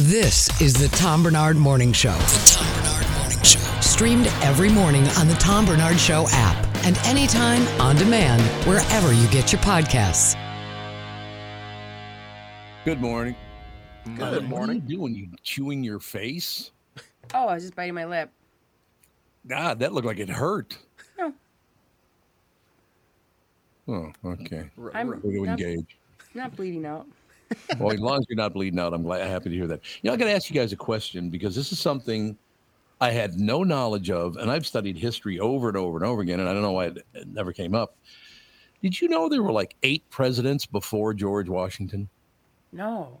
This is the Tom Barnard Morning Show. The Tom Barnard Morning Show. Streamed every morning on the Tom Barnard Show app and anytime on demand wherever you get your podcasts. Good morning. Good What are morning. you doing? You chewing your face? Oh, I was just biting my lip. God, that looked like it hurt. No. Oh, okay. I'm Way to not, engage. not bleeding out. Well, as long as you're not bleeding out, I'm glad, I'm happy to hear that. You know, I got to ask you guys a question because this is something I had no knowledge of, and I've studied history over and over and over again, and I don't know why it, it never came up. Did you know there were like eight presidents before George Washington? No,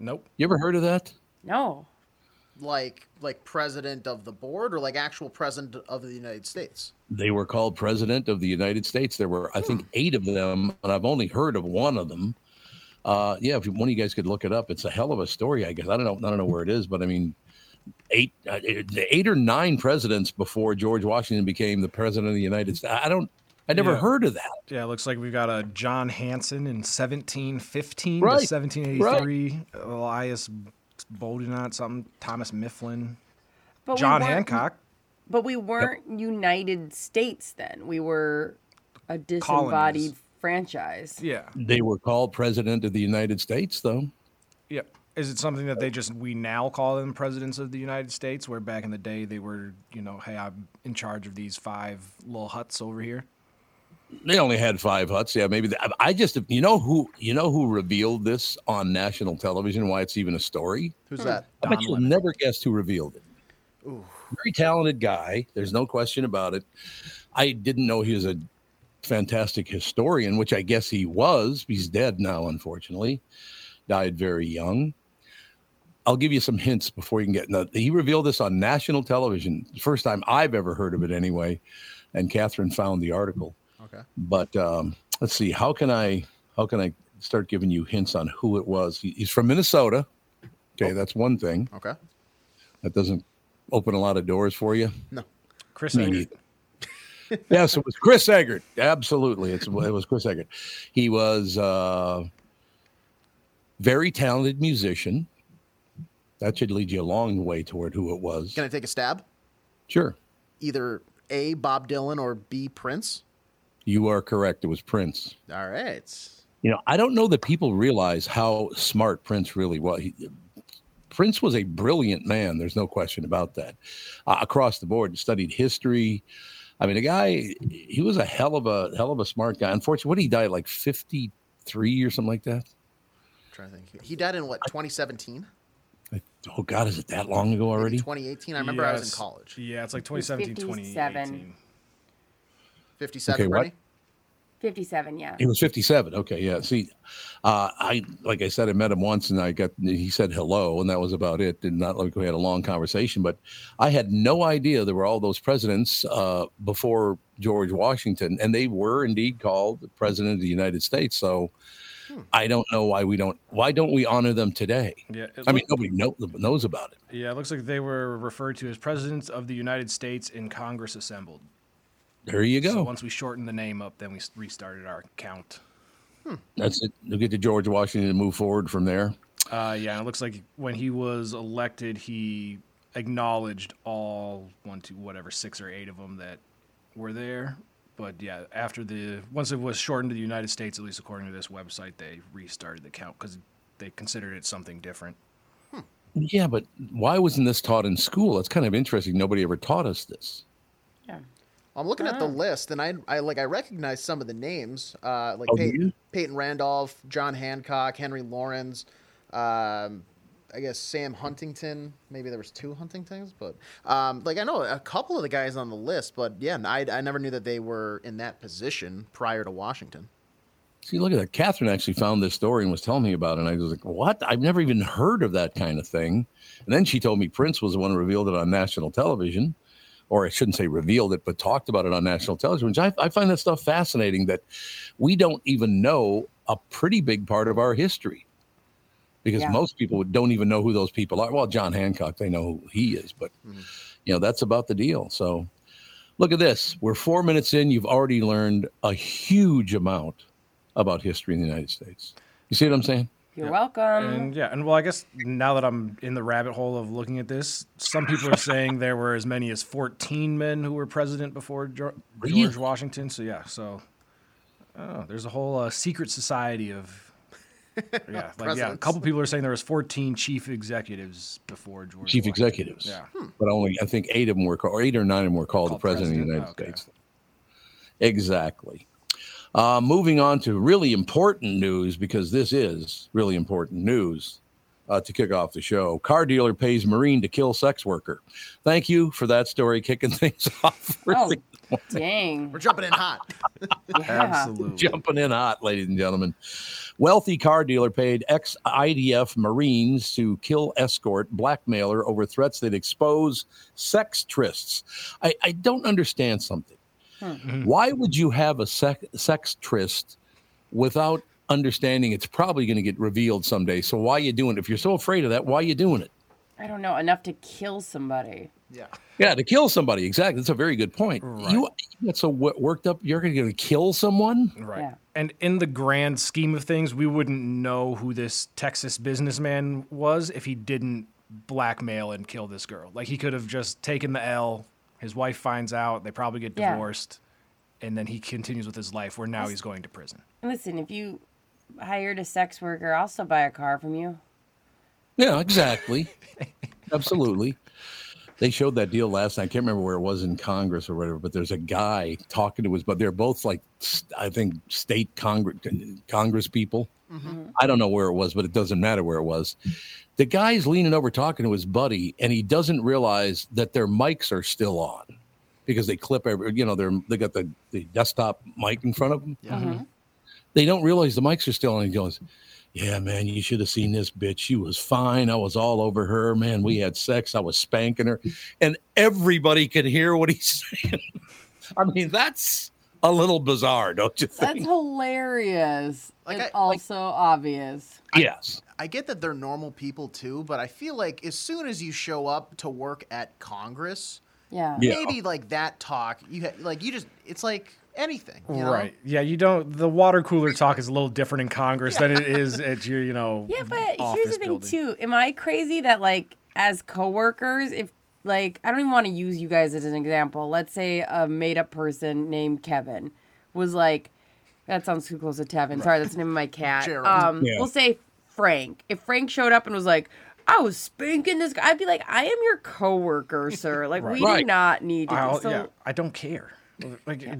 Nope. You ever heard of that? no. like like president of the board or like actual president of the United States? They were called president of the United States. There were, I think, hmm. eight of them, and I've only heard of one of them. Uh, yeah, if one of you guys could look it up, it's a hell of a story. I guess I don't know. I don't know where it is, but I mean, eight, uh, eight or nine presidents before George Washington became the president of the United States. I don't. I never Yeah. heard of that. Yeah, it looks like we've got a John Hanson in 1715 Right, to 1783. Elias Boudinot, something. Thomas Mifflin. But John weren't- Hancock. But we weren't United States then. We were a disembodied franchise. Yeah. They were called president of the United States, though. Yeah. Is it something that they just, we now call them presidents of the United States, where back in the day they were, you know, hey, I'm in charge of these five little huts over here? They only had five huts. Yeah, maybe. I- I just, you know who, you know who revealed this on national television? Why it's even a story? Who's hmm. that? I bet you'll never guess who revealed it. Very talented guy. There's no question about it. I didn't know he was a fantastic historian, which I guess he was. He's dead now, unfortunately. Died very young. I'll give you some hints before you can get. Now, he revealed this on national television. First time I've ever heard of it, anyway. And Catherine found the article. Okay. But um, let's see. How can I? How can I start giving you hints on who it was? He- He's from Minnesota. Okay, that's one thing. Okay. That doesn't open a lot of doors for you. No. Chris neither. Yes, it was Chris Egert. Absolutely, it's, it was Chris Egert. He was a very talented musician. That should lead you a long way toward who it was. Can I take a stab? Sure, Either A. Bob Dylan or B. Prince. you are correct. It was Prince. All right. You know, I don't know that people realize how smart Prince really was. He, Prince was a brilliant man. There's no question about that. Uh, across the board, studied history. I mean, the guy, he was a hell of a hell of a smart guy. Unfortunately, what did he die like 53 or something like that? trying to think. He died in what 2017, Oh God, is it that long ago already? 2018. I remember I was in college. Yeah, it's like was 2017, 57. 2018. 57. Okay, what? Bernie? 57, yeah. He was 57. Okay, yeah. See, uh, I like I said, I met him once, and I got he said hello, and that was about it. Did not like we had a long conversation, but I had no idea there were all those presidents uh, before George Washington, and they were indeed called the president of the United States. So. I don't know why we don't. Why don't we honor them today? Yeah, it I mean, nobody know, knows about it. yeah, it looks like they were referred to as presidents of the United States in Congress assembled. There you So go. once we shortened the name up, then we restarted our count. That's it. We'll get to George Washington and move forward from there. Uh, yeah, it looks like when he was elected, he acknowledged all one, two, whatever, six or eight of them that were there. But yeah, after the once it was shortened to the United States, at least according to this website, they restarted the count because they considered it something different. Yeah, but why wasn't this taught in school? That's kind of interesting. Nobody ever taught us this. yeah. I'm looking at the list, and I, I like I recognize some of the names, uh, like Oh, Peyton, you? Peyton Randolph, John Hancock, Henry Laurens, um, I guess Sam Huntington. Maybe there was two Huntingtons, but um, like I know a couple of the guys on the list, but yeah, I, I never knew that they were in that position prior to Washington. See, look at that. Catherine actually found this story and was telling me about it. And I was like, what? I've never even heard of that kind of thing. And then she told me Prince was the one who revealed it on national television, or I shouldn't say revealed it, but talked about it on national television, which I, I find that stuff fascinating that we don't even know a pretty big part of our history because yeah. most people don't even know who those people are. Well, John Hancock, they know who he is, but mm-hmm. you know, that's about the deal. So look at this. We're four minutes in. You've already learned a huge amount about history in the United States. You see what I'm saying? You're yeah. welcome. And yeah, and well, I guess now that I'm in the rabbit hole of looking at this, some people are saying there were as many as 14 men who were president before George really? Washington. So yeah, so oh, there's a whole uh, secret society of yeah, like yeah, a couple people are saying there was 14 chief executives before George. Chief Washington. executives. Yeah, hmm. but only I think eight of them were called, or eight or nine of them were called, called the president, president, of the United oh, okay. States. Exactly. Uh, moving on to really important news because this is really important news uh, to kick off the show. Car dealer pays Marine to kill sex worker. Thank you for that story, kicking things off. oh, dang. We're jumping in hot. yeah. Absolutely. Jumping in hot, ladies and gentlemen. Wealthy car dealer paid ex IDF Marines to kill escort blackmailer over threats that expose sex trysts. I, I don't understand something. Mm-hmm. Why would you have a sec- sex tryst without understanding it's probably going to get revealed someday? So why are you doing it? If you're so afraid of that, why are you doing it? I don't know enough to kill somebody. Yeah. Yeah, to kill somebody. Exactly. That's a very good point. Right. You get so worked up. You're going to kill someone. Right. Yeah. And in the grand scheme of things, we wouldn't know who this Texas businessman was if he didn't blackmail and kill this girl. Like he could have just taken the L, his wife finds out, they probably get divorced, yeah. and then he continues with his life where now he's going to prison. Listen, if you hired a sex worker, I'll still buy a car from you. Yeah, exactly. Absolutely. They showed that deal last night. I can't remember where it was in Congress or whatever, but there's a guy talking to his, but they're both like, I think, state Congress Congress people. Mm-hmm. I don't know where it was, but it doesn't matter where it was. The guy's leaning over talking to his buddy, and he doesn't realize that their mics are still on because they clip every, you know, they're they got the, the desktop mic in front of them. Yeah. Mm-hmm. They don't realize the mics are still on. He goes, "Yeah, man, you should have seen this bitch. She was fine. I was all over her. Man, we had sex. I was spanking her, and everybody could hear what he's saying. I mean, that's." a little bizarre, don't you think? That's hilarious. Like it's I, also like, obvious. Yes. I get that they're normal people too, but I feel like as soon as you show up to work at Congress, yeah, maybe yeah. like that talk, you ha- like you just it's like anything, you know? right? Yeah, you don't. The water cooler talk is a little different in Congress yeah. than it is at your, you know. Yeah, but here's the thing building. too. Am I crazy that like as coworkers, if like I don't even want to use you guys as an example. Let's say a made up person named Kevin was like, that sounds too close to Tevin. Right. Sorry, that's the name of my cat. Um, yeah. We'll say Frank. If Frank showed up and was like, I was spanking this guy, I'd be like, I am your coworker, sir. Like, right. we right. do not need to. So, yeah, I don't care. Like, yeah.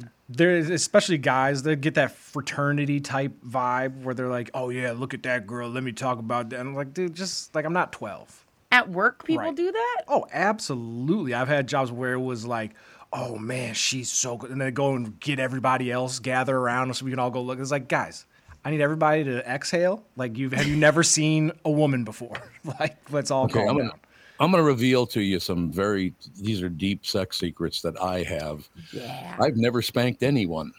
especially guys that get that fraternity type vibe where they're like, oh, yeah, look at that girl. Let me talk about that. And I'm like, dude, just like, I'm not 12. At work, people right. do that? Oh, absolutely. I've had jobs where it was like, oh man, she's so good. And then go and get everybody else gather around so we can all go look. It's like, guys, I need everybody to exhale. Like you've have you never seen a woman before? like let's all okay, calm I'm down. Gonna, I'm going to reveal to you some very these are deep sex secrets that I have. Yeah. I've never spanked anyone.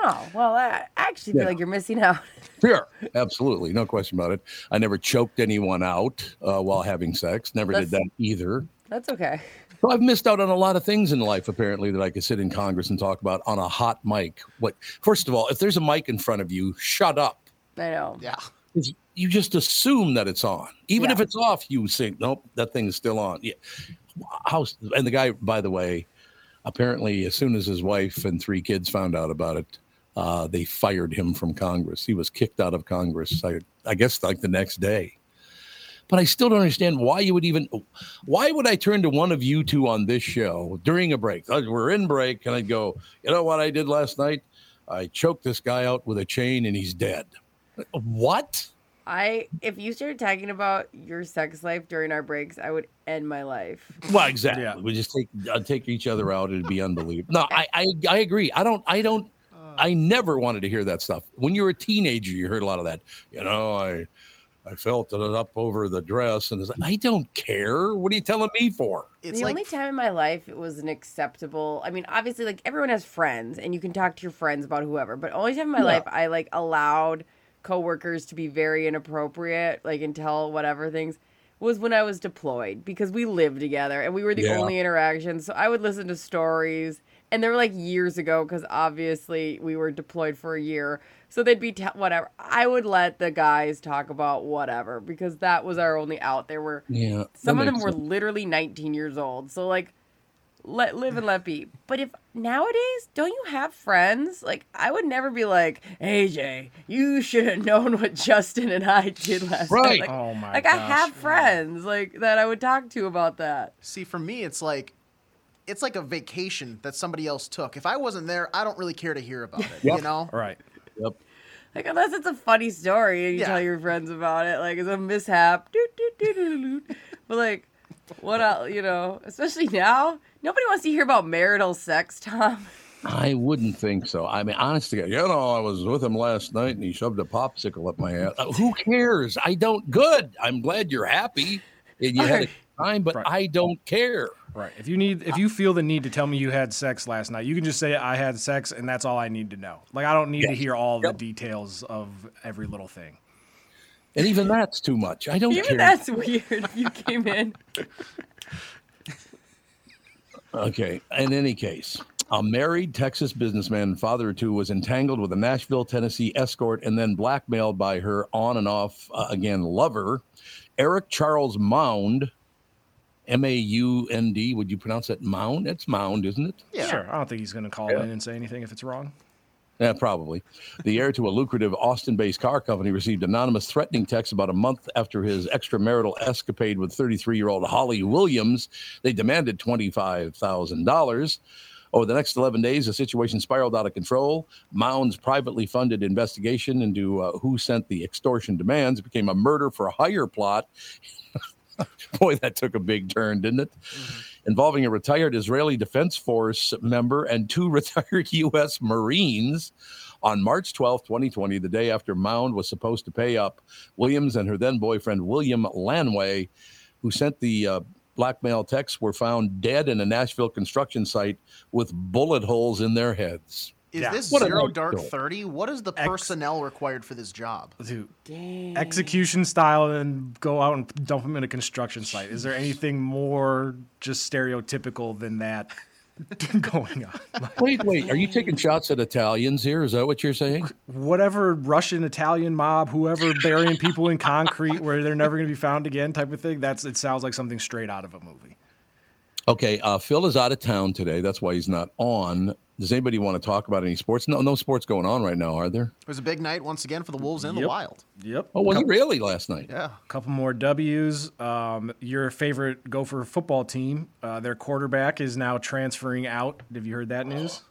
Oh well, I actually feel yeah. like you're missing out. sure, absolutely, no question about it. I never choked anyone out uh, while having sex. Never that's, did that either. That's okay. So I've missed out on a lot of things in life, apparently, that I could sit in Congress and talk about on a hot mic. What? First of all, if there's a mic in front of you, shut up. I know. Yeah. You just assume that it's on, even yeah. if it's off. You think, nope, that thing is still on. Yeah. How? And the guy, by the way, apparently, as soon as his wife and three kids found out about it, uh, they fired him from Congress. He was kicked out of Congress. I, I guess like the next day but I still don't understand why you would even. Why would I turn to one of you two on this show during a break? We're in break, and I'd go, you know what I did last night? I choked this guy out with a chain, and he's dead. What? I if you started talking about your sex life during our breaks, I would end my life. Well, exactly. Yeah. We just take uh, take each other out. It'd be unbelievable. No, I, I I agree. I don't I don't I never wanted to hear that stuff. When you were a teenager, you heard a lot of that. You know, I I felt it up over the dress, and like, I don't care. What are you telling me for? It's the like... only time in my life it was an acceptable. I mean, obviously, like everyone has friends, and you can talk to your friends about whoever. But only time in my yeah. life I like allowed coworkers to be very inappropriate, like and tell whatever things was when I was deployed because we lived together and we were the yeah. only interaction. So I would listen to stories, and they were like years ago because obviously we were deployed for a year. So they'd be t- whatever. I would let the guys talk about whatever because that was our only out. There were yeah, some of them were literally 19 years old. So like let live and let be. But if nowadays, don't you have friends? Like I would never be like, AJ, you should have known what Justin and I did last right. night. Like, oh my like gosh. I have friends like that I would talk to about that. See, for me, it's like it's like a vacation that somebody else took. If I wasn't there, I don't really care to hear about it. yep. You know? Right. Yep. Like unless it's a funny story and you yeah. tell your friends about it, like it's a mishap. but like, what else? You know, especially now, nobody wants to hear about marital sex, Tom. I wouldn't think so. I mean, honestly, you know, I was with him last night and he shoved a popsicle up my ass. Uh, who cares? I don't. Good. I'm glad you're happy and you had a time, but right. I don't care. Right. If you need, if you feel the need to tell me you had sex last night, you can just say I had sex, and that's all I need to know. Like I don't need yes. to hear all yep. the details of every little thing. And even that's too much. I don't even care. that's weird. If you came in. okay. In any case, a married Texas businessman and father of two was entangled with a Nashville, Tennessee escort and then blackmailed by her on and off uh, again lover, Eric Charles Maund M A U N D. Would you pronounce that Mound? It's Mound, isn't it? Yeah. Sure. I don't think he's going to call yeah. in and say anything if it's wrong. Yeah, probably. The heir to a lucrative Austin based car company received anonymous threatening texts about a month after his extramarital escapade with 33 year old Holly Williams. They demanded $25,000. Over the next 11 days, the situation spiraled out of control. Maund's privately funded investigation into uh, who sent the extortion demands became a murder for hire plot Boy, that took a big turn, didn't it? Mm-hmm. Involving a retired Israeli Defense Force member and two retired U.S. Marines. On March 12, 2020, the day after Maund was supposed to pay up, Williams and her then boyfriend, William Lanway, who sent the uh, blackmail texts, were found dead in a Nashville construction site with bullet holes in their heads. Is yeah. this what zero dark thirty? What is the personnel required for this job? Dude, Dang. execution style, and go out and dump them in a construction site. Is there anything more just stereotypical than that going on? wait, wait. Are you taking shots at Italians here? Is that what you're saying? Whatever Russian Italian mob, whoever burying people in concrete where they're never going to be found again, type of thing. That's it. Sounds like something straight out of a movie. Okay, uh, Phil is out of town today. That's why he's not on. Does anybody want to talk about any sports? No, no sports going on right now, are there? It was a big night once again for the Wolves and yep. the Wild. Yep. Oh, was couple, it really last night? Yeah. A couple more W's. Um, your favorite Gopher football team, uh, their quarterback is now transferring out. Have you heard that news?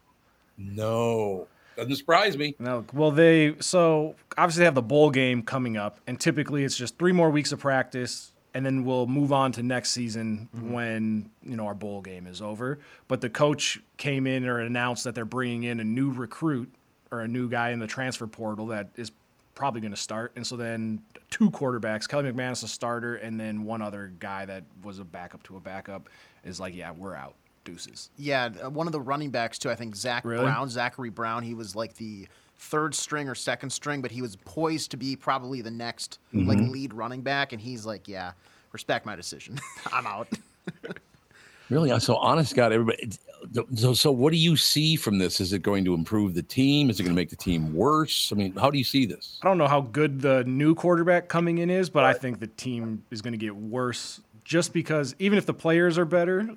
No. Doesn't surprise me. No. Well, they so obviously they have the bowl game coming up, and typically it's just three more weeks of practice and then we'll move on to next season mm-hmm. when you know our bowl game is over. But the coach came in or announced that they're bringing in a new recruit or a new guy in the transfer portal that is probably going to start. And so then two quarterbacks, Kaliakmanis a starter, and then one other guy that was a backup to a backup is like, yeah, we're out. Deuces. Yeah, uh, one of the running backs too. I think Zach really? Brown, Zachary Brown. He was like the third string or second string, but he was poised to be probably the next mm-hmm. like lead running back, and he's like, yeah, respect my decision. I'm out. really? So honest God, everybody. So, so what do you see from this? Is it going to improve the team? Is it going to make the team worse? I mean, how do you see this? I don't know how good the new quarterback coming in is, but I think the team is going to get worse just because even if the players are better,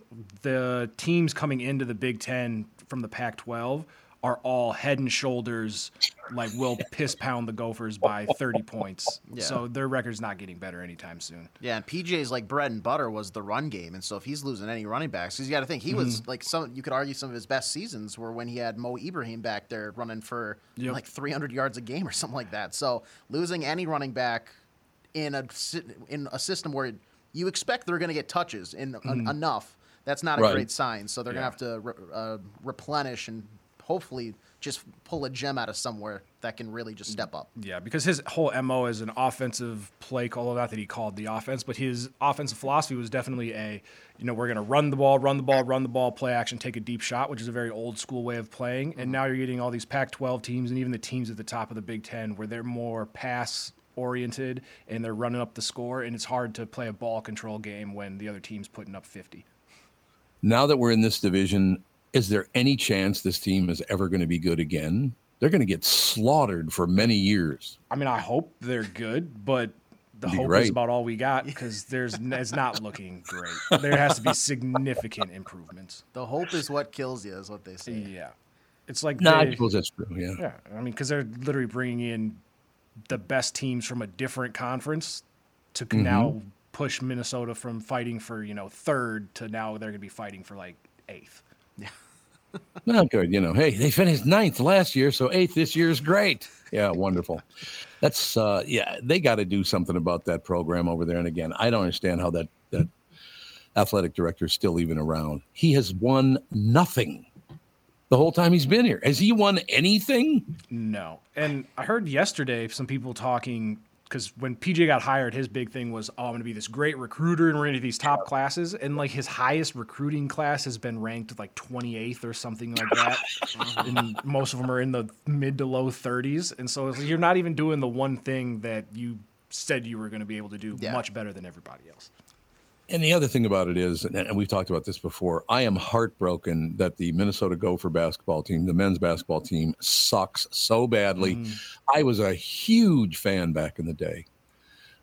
the teams coming into the Big Ten from the Pac 12 are all head and shoulders like will piss pound the Gophers by 30 points. Yeah. So their record's not getting better anytime soon. Yeah, and PJ's like bread and butter was the run game, and so if he's losing any running backs, because you got to think he mm-hmm. was like some. You could argue some of his best seasons were when he had Mo Ibrahim back there running for yep. like 300 yards a game or something like that. So losing any running back in a in a system where you expect they're going to get touches in mm-hmm. enough. That's not a right. great sign. So they're yeah. going to have to re- uh, replenish and hopefully just pull a gem out of somewhere that can really just step up. Yeah, because his whole MO is an offensive play call, not that he called the offense, but his offensive philosophy was definitely a, you know, we're going to run the ball, run the ball, run the ball, play action, take a deep shot, which is a very old school way of playing. And mm-hmm. now you're getting all these Pac 12 teams and even the teams at the top of the Big Ten where they're more pass oriented and they're running up the score. And it's hard to play a ball control game when the other team's putting up 50. Now that we're in this division, is there any chance this team is ever going to be good again? They're going to get slaughtered for many years. I mean, I hope they're good, but the hope great. is about all we got because there's it's not looking great. There has to be significant improvements. The hope is what kills you, is what they say. Yeah, it's like no, nah, I suppose that's true. Yeah, yeah. I mean, because they're literally bringing in the best teams from a different conference to mm-hmm. now push Minnesota from fighting for you know third to now they're going to be fighting for like eighth. Yeah. Not good. You know, hey, they finished ninth last year, so eighth this year is great. Yeah, wonderful. That's uh yeah, they got to do something about that program over there. And again, I don't understand how that that athletic director is still even around. He has won nothing the whole time he's been here. Has he won anything? No. And I heard yesterday some people talking because when PJ got hired, his big thing was, "Oh, I'm going to be this great recruiter and we're into these top classes." And like his highest recruiting class has been ranked like 28th or something like that, and most of them are in the mid to low 30s. And so you're not even doing the one thing that you said you were going to be able to do yeah. much better than everybody else. And the other thing about it is, and we've talked about this before, I am heartbroken that the Minnesota Gopher basketball team, the men's basketball team, sucks so badly. Mm. I was a huge fan back in the day.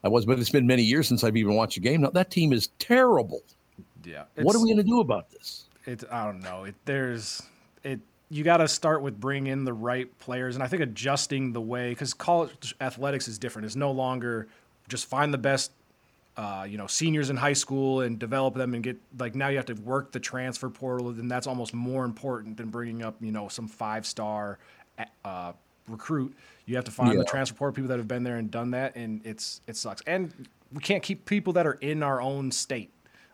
I was, but it's been many years since I've even watched a game. Now that team is terrible. Yeah. What are we going to do about this? It, I don't know. It, there's it. You got to start with bringing in the right players, and I think adjusting the way because college athletics is different. It's no longer just find the best uh, you know, seniors in high school and develop them and get like now you have to work the transfer portal, and that's almost more important than bringing up you know some five star uh, recruit. You have to find yeah. the transfer portal people that have been there and done that, and it's it sucks. And we can't keep people that are in our own state.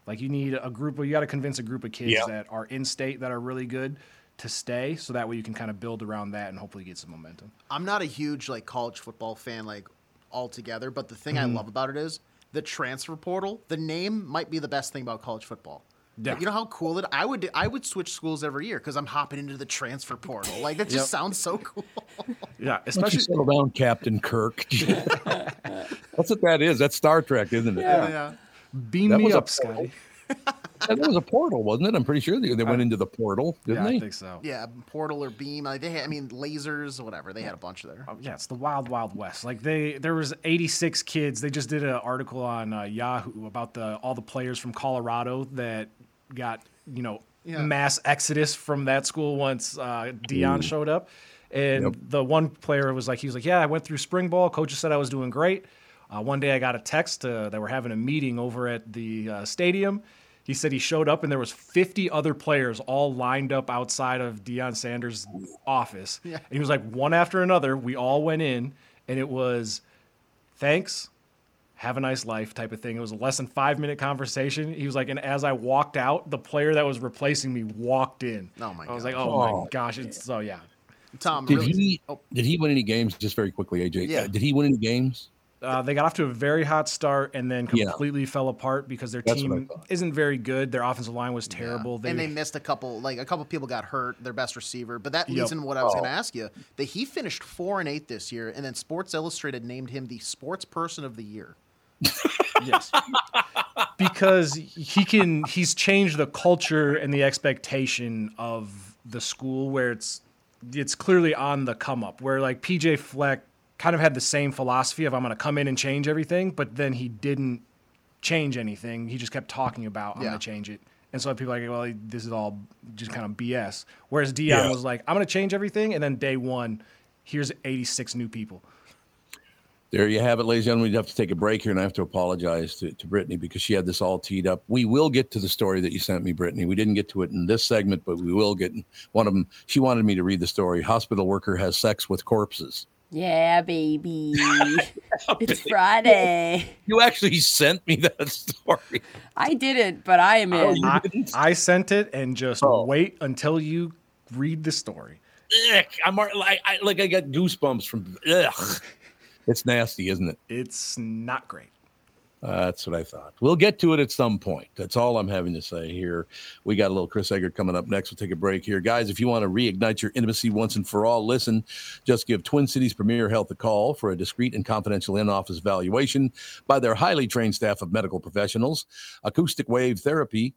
Like you need a group of you got to convince a group of kids yeah. that are in state that are really good to stay, so that way you can kind of build around that and hopefully get some momentum. I'm not a huge like college football fan like altogether, but the thing mm-hmm. I love about it is the transfer portal, the name might be the best thing about college football. Yeah. You know how cool it I would I would switch schools every year because I'm hopping into the transfer portal. Like that just yep. sounds so cool. yeah, especially settle down, Captain Kirk. That's what that is. That's Star Trek, isn't it? Yeah. yeah. Beam that me up, Scotty that was a portal, wasn't it? I'm pretty sure they, they went into the portal, didn't yeah, they? I think so. Yeah, portal or beam. Like they had, I mean, lasers, whatever. They had a bunch of there. Oh, yeah, it's the wild, wild west. Like they, there was 86 kids. They just did an article on uh, Yahoo about the all the players from Colorado that got you know yeah. mass exodus from that school once uh, Deion Ooh. showed up. And yep. the one player was like, he was like, yeah, I went through spring ball. Coaches said I was doing great. Uh, one day I got a text uh, that we're having a meeting over at the uh, stadium he said he showed up and there was 50 other players all lined up outside of Deion Sanders' office. Yeah. And he was like, one after another, we all went in, and it was thanks, have a nice life type of thing. It was a less than five minute conversation. He was like, and as I walked out, the player that was replacing me walked in. Oh my! God. I was like, oh, oh my gosh! It's so yeah. Tom, did really? he oh. did he win any games? Just very quickly, AJ. Yeah. Uh, did he win any games? Uh, they got off to a very hot start and then completely yeah. fell apart because their That's team isn't very good. Their offensive line was terrible. Yeah. They, and they missed a couple, like a couple people got hurt. Their best receiver, but that leads yep. into what I was oh. going to ask you. That he finished four and eight this year, and then Sports Illustrated named him the Sports Person of the Year. yes, because he can. He's changed the culture and the expectation of the school where it's it's clearly on the come up. Where like PJ Fleck kind of had the same philosophy of I'm going to come in and change everything, but then he didn't change anything. He just kept talking about I'm yeah. going to change it. And so people are like, well, this is all just kind of BS. Whereas Deion yeah. was like, I'm going to change everything, and then day one, here's 86 new people. There you have it, ladies and gentlemen. We have to take a break here, and I have to apologize to, to Brittany because she had this all teed up. We will get to the story that you sent me, Brittany. We didn't get to it in this segment, but we will get one of them. She wanted me to read the story. Hospital worker has sex with corpses. Yeah, baby. it's Friday. You actually sent me that story. I didn't, but I am oh, in. I, I, sent it and just oh. wait until you read the story. ugh, I'm like I like I got goosebumps from ugh. It's nasty, isn't it? It's not great. Uh, that's what I thought. We'll get to it at some point. That's all I'm having to say here. We got a little Chris Egert coming up next. We'll take a break here. Guys, if you want to reignite your intimacy once and for all, listen, just give Twin Cities Premier Health a call for a discreet and confidential in office valuation by their highly trained staff of medical professionals. Acoustic wave therapy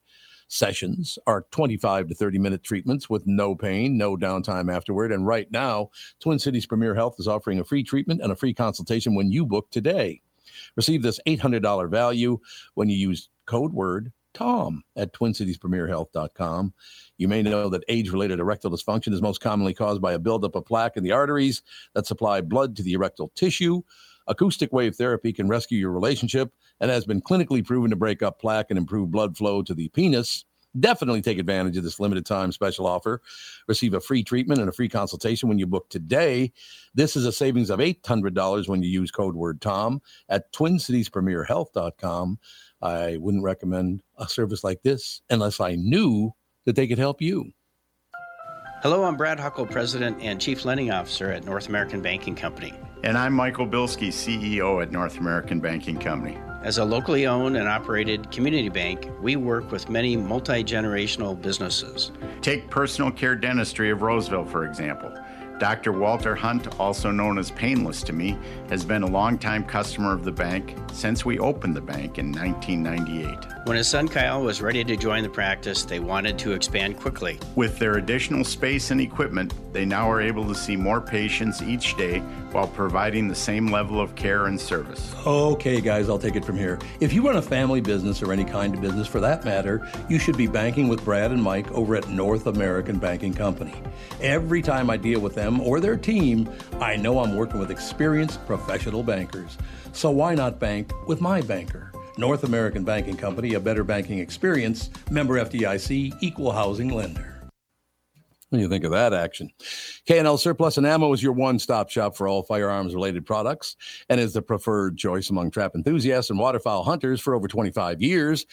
sessions are 25 to 30 minute treatments with no pain, no downtime afterward. And right now, Twin Cities Premier Health is offering a free treatment and a free consultation when you book today. Receive this $800 value when you use code word Tom at TwinCitiesPremierHealth.com. You may know that age related erectile dysfunction is most commonly caused by a buildup of plaque in the arteries that supply blood to the erectile tissue. Acoustic wave therapy can rescue your relationship and has been clinically proven to break up plaque and improve blood flow to the penis. Definitely take advantage of this limited time special offer. Receive a free treatment and a free consultation when you book today. This is a savings of $800 when you use code word TOM at TwinCitiesPremierHealth.com. I wouldn't recommend a service like this unless I knew that they could help you. Hello, I'm Brad Huckle, President and Chief Lending Officer at North American Banking Company. And I'm Michael Bilski, CEO at North American Banking Company. As a locally owned and operated community bank, we work with many multi generational businesses. Take Personal Care Dentistry of Roseville, for example. Dr. Walter Hunt, also known as Painless to me, has been a longtime customer of the bank since we opened the bank in 1998. When his son Kyle was ready to join the practice, they wanted to expand quickly. With their additional space and equipment, they now are able to see more patients each day while providing the same level of care and service. Okay, guys, I'll take it from here. If you run a family business or any kind of business for that matter, you should be banking with Brad and Mike over at North American Banking Company. Every time I deal with them or their team, I know I'm working with experienced professional bankers. So why not bank with my banker? North American Banking Company, a better banking experience, member FDIC, equal housing lender. What do you think of that action? K&L Surplus and Ammo is your one-stop shop for all firearms-related products and is the preferred choice among trap enthusiasts and waterfowl hunters for over 25 years.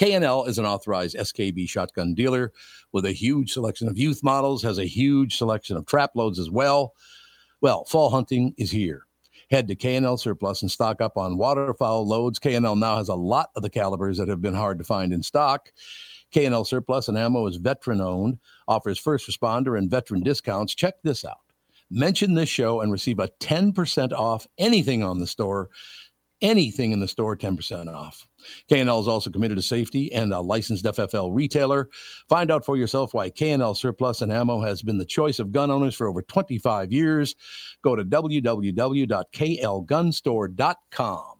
K&L is an authorized SKB shotgun dealer with a huge selection of youth models, has a huge selection of trap loads as well. Well, fall hunting is here. Head to K&L Surplus and stock up on waterfowl loads. K&L now has a lot of the calibers that have been hard to find in stock. K&L Surplus and Ammo is veteran owned, offers first responder and veteran discounts. Check this out. Mention this show and receive a 10% off anything on the store. Anything in the store, 10% off. K&L is also committed to safety and a licensed FFL retailer. Find out for yourself why K&L Surplus and Ammo has been the choice of gun owners for over 25 years. Go to www.klgunstore.com.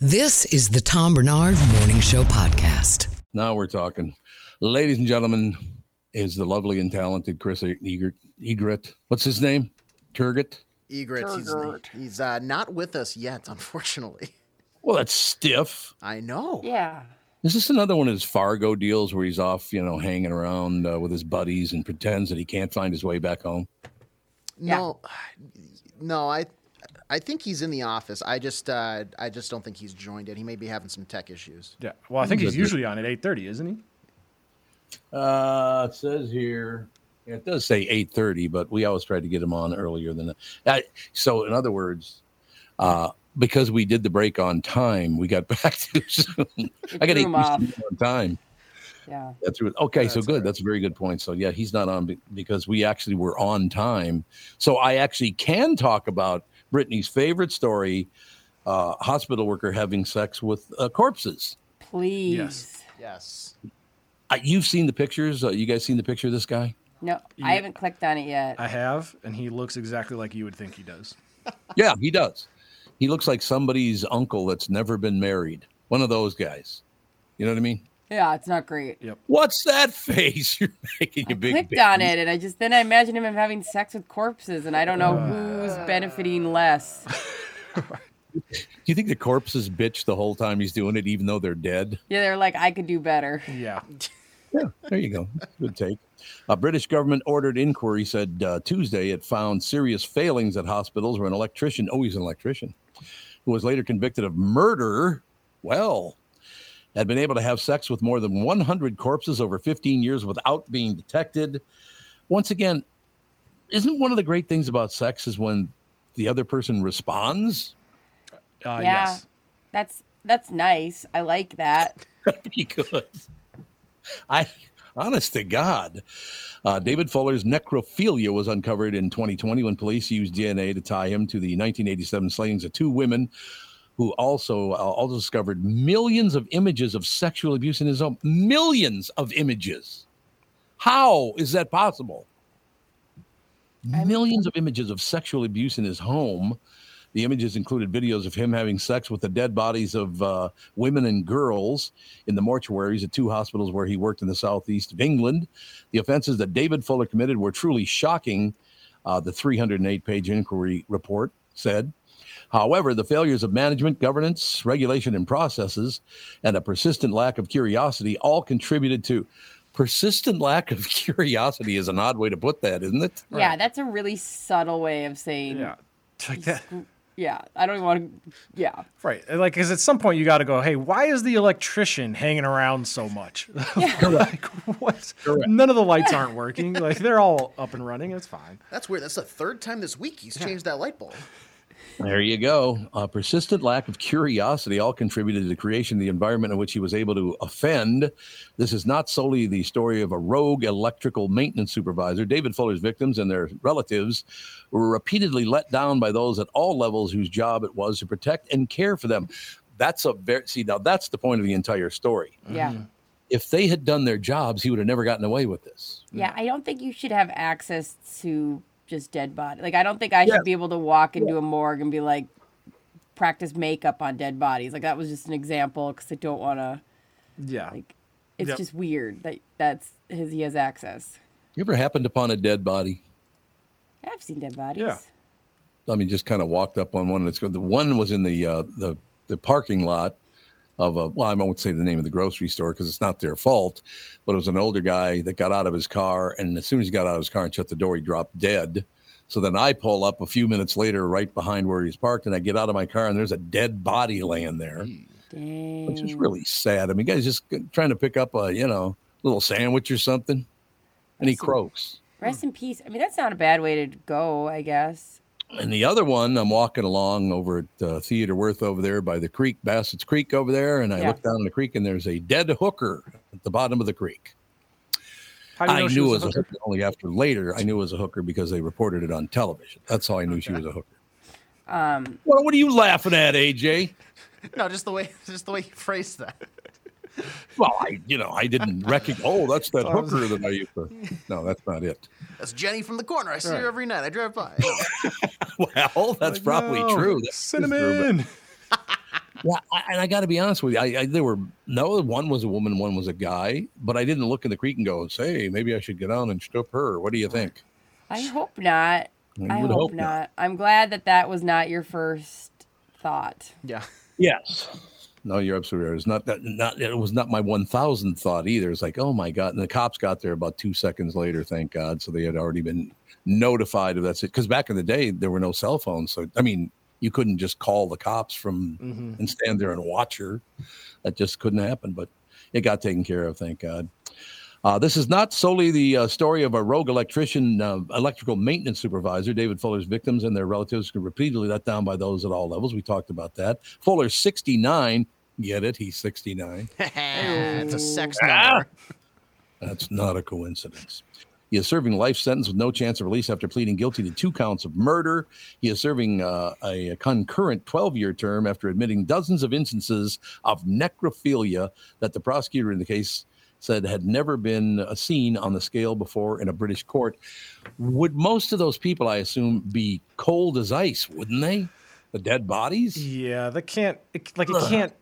This is the Tom Barnard Morning Show podcast. Now we're talking. Ladies and gentlemen, is the lovely and talented Chris Egert. Egret. What's his name? Turgot? Egret. He's, he's uh, not with us yet, unfortunately. Well, that's stiff. I know. Yeah. Is this another one of his Fargo deals where he's off, you know, hanging around uh, with his buddies and pretends that he can't find his way back home? No, no, I I think he's in the office. I just uh, I just don't think he's joined it. He may be having some tech issues. Yeah. Well, I think he's usually on at eight thirty, isn't he? Uh, it says here. Yeah, it does say eight thirty, but we always try to get him on earlier than that. So, in other words, uh, because we did the break on time, we got back too soon. I got eight on time. Yeah. That's okay. That's so good. Right. That's a very good point. So yeah, he's not on because we actually were on time. So I actually can talk about Brittany's favorite story: uh, hospital worker having sex with uh, corpses. Please. Yes. Yes. Uh, you've seen the pictures. Uh, you guys seen the picture of this guy? No, yeah. I haven't clicked on it yet. I have, and he looks exactly like you would think he does. yeah, he does. He looks like somebody's uncle that's never been married. One of those guys. You know what I mean? Yeah, it's not great. Yep. What's that face you're making? You big. Clicked baby? on it, and I just then I imagine him having sex with corpses, and I don't know who's benefiting less. Do you think the corpses bitch the whole time he's doing it, even though they're dead? Yeah, they're like, I could do better. Yeah. Yeah, there you go. Good take. A British government ordered inquiry said uh, Tuesday it found serious failings at hospitals where an electrician, oh, he's an electrician, who was later convicted of murder, well, had been able to have sex with more than 100 corpses over 15 years without being detected. Once again, isn't one of the great things about sex is when the other person responds? Uh, yeah, Yes. that's that's nice. I like that. because I, honest to God, uh, David Fuller's necrophilia was uncovered in 2020 when police used DNA to tie him to the 1987 slayings of two women who also uh, also discovered millions of images of sexual abuse in his home. Millions of images. How is that possible? Millions of images of sexual abuse in his home. The images included videos of him having sex with the dead bodies of uh, women and girls in the mortuaries at two hospitals where he worked in the southeast of England. The offenses that David Fuller committed were truly shocking, uh, the 308 page inquiry report said. However, the failures of management, governance, regulation, and processes, and a persistent lack of curiosity all contributed to. Persistent lack of curiosity is an odd way to put that, isn't it? Yeah, that's a really subtle way of saying. Yeah. Like that. Yeah, I don't even want to. Yeah. Right. Like, because at some point you got to go, hey, why is the electrician hanging around so much? like, what? None of the lights aren't working. Like, they're all up and running. It's fine. That's weird. That's the third time this week he's changed that light bulb. There you go. A persistent lack of curiosity all contributed to the creation of the environment in which he was able to offend. This is not solely the story of a rogue electrical maintenance supervisor. David Fuller's victims and their relatives were repeatedly let down by those at all levels whose job it was to protect and care for them. That's a very see now that's the point of the entire story. Yeah. Mm-hmm. If they had done their jobs, he would have never gotten away with this. Yeah, I don't think you should have access to just dead body. Like, I don't think I should be able to walk into a morgue and be like, practice makeup on dead bodies. Like, that was just an example because I don't want to. Yeah. Like, it's Yep. just weird that that's his. He has access. You ever happened upon a dead body? I've seen dead bodies. Yeah. I mean, just kind of walked up on one. that's good. The one was in the uh, the the parking lot of a well, I won't say the name of the grocery store because it's not their fault, but it was an older guy that got out of his car, and as soon as he got out of his car and shut the door, he dropped dead. So then I pull up a few minutes later, right behind where he's parked, and I get out of my car, and there's a dead body laying there, Dang. which is really sad. I mean, guys just trying to pick up a you know little sandwich or something, and he croaks. Rest in peace. I mean, that's not a bad way to go, I guess. And the other one, I'm walking along over at uh, Theodore Wirth over there by the creek, Bassett's Creek over there, and I Yeah. look down the creek, and there's a dead hooker at the bottom of the creek. How do you I knew it was a hooker only after later. I knew it was a hooker because they reported it on television. That's how I knew she was a hooker. Um, Well, what are you laughing at, AJ? No, just the way, just the way you phrased that. Well, I, you know, I didn't recognize. Oh, that's that hooker that I used to. No, that's not it. That's Jenny from the corner. I see her every night. I drive by. Well, that's probably No, true. That is true, but- Cinnamon. Yeah, I, and I got to be honest with you. I, I there were no one was a woman, one was a guy, but I didn't look in the creek and go, "Say, maybe I should get down and strip her." What do you think? I hope not. I I hope, hope not. not. I'm glad that that was not your first thought. yeah. Yes. No, you're absolutely right. It's not that. Not it was not my one thousandth thought either. It's like, oh my god! And the cops got there about two seconds later. Thank God. So they had already been notified of that. Because back in the day, there were no cell phones. So I mean, you couldn't just call the cops from and stand there and watch her. That just couldn't happen. But it got taken care of. Thank God. Uh, this is not solely the uh, story of a rogue electrician, uh, electrical maintenance supervisor. David Fuller's victims and their relatives were repeatedly let down by those at all levels. We talked about that. Fuller, 69. Get it? He's 69. it's a sex Ah! number. That's not a coincidence. He is serving a life sentence with no chance of release after pleading guilty to two counts of murder. He is serving uh, a concurrent 12 year term after admitting dozens of instances of necrophilia that the prosecutor in the case said had never been uh, seen on the scale before in a British court. Would most of those people, I assume, be cold as ice, wouldn't they? The dead bodies? Yeah, that can't, it, like, it Ugh. can't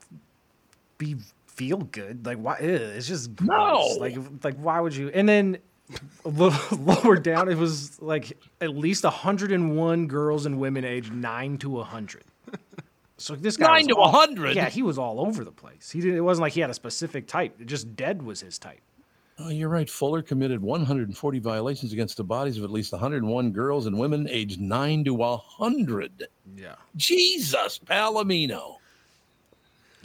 be feel good. Like why? Ew, it's just No. Like like why would you? And then a little lower down, it was like at least 101 girls and women aged nine to 100. So this guy Nine to all- 100? Yeah, he was all over the place. He didn't. It wasn't like he had a specific type. It just dead was his type. Oh, you're right. Fuller committed 140 violations against the bodies of at least 101 girls and women aged 9 to 100. Yeah. Jesus, Palomino.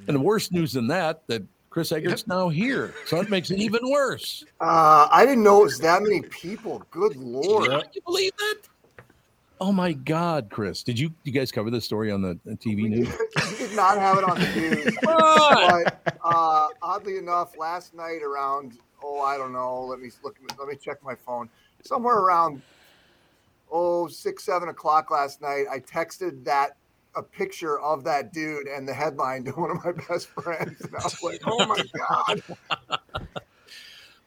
And the worst news than that, that Chris Egert's now here. So it makes it even worse. Uh, I didn't know it was that many people. Good lord! Can you believe that? Oh my God, Chris! Did you you guys cover this story on the the TV news? we did not have it on the news. on. but uh, oddly enough, last night around oh I don't know. Let me look. Let me check my phone. Somewhere around oh six seven o'clock last night, I texted that a picture of that dude and the headline to one of my best friends, and I was like, oh my god.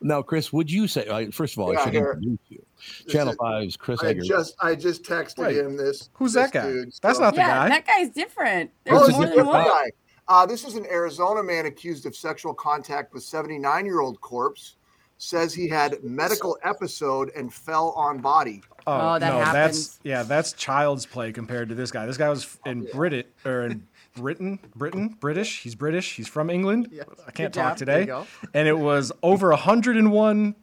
Now, Chris, would you say? I- First of all, Yeah, I should here. introduce you. This Channel is- 5's Chris I Egert. just I just texted Wait, him this. who's this that guy? dude, That's not the yeah, guy. that guy's different. Oh, There's this more than one. guy. Uh, this is an Arizona man accused of sexual contact with 79 year old corpse. Says he had medical episode and fell on body. Oh, that no, happens. that's yeah, that's child's play compared to this guy. This guy was in Brit or in Britain, Britain, British. He's British. He's from England. I can't Good talk job. Today. And it was over 101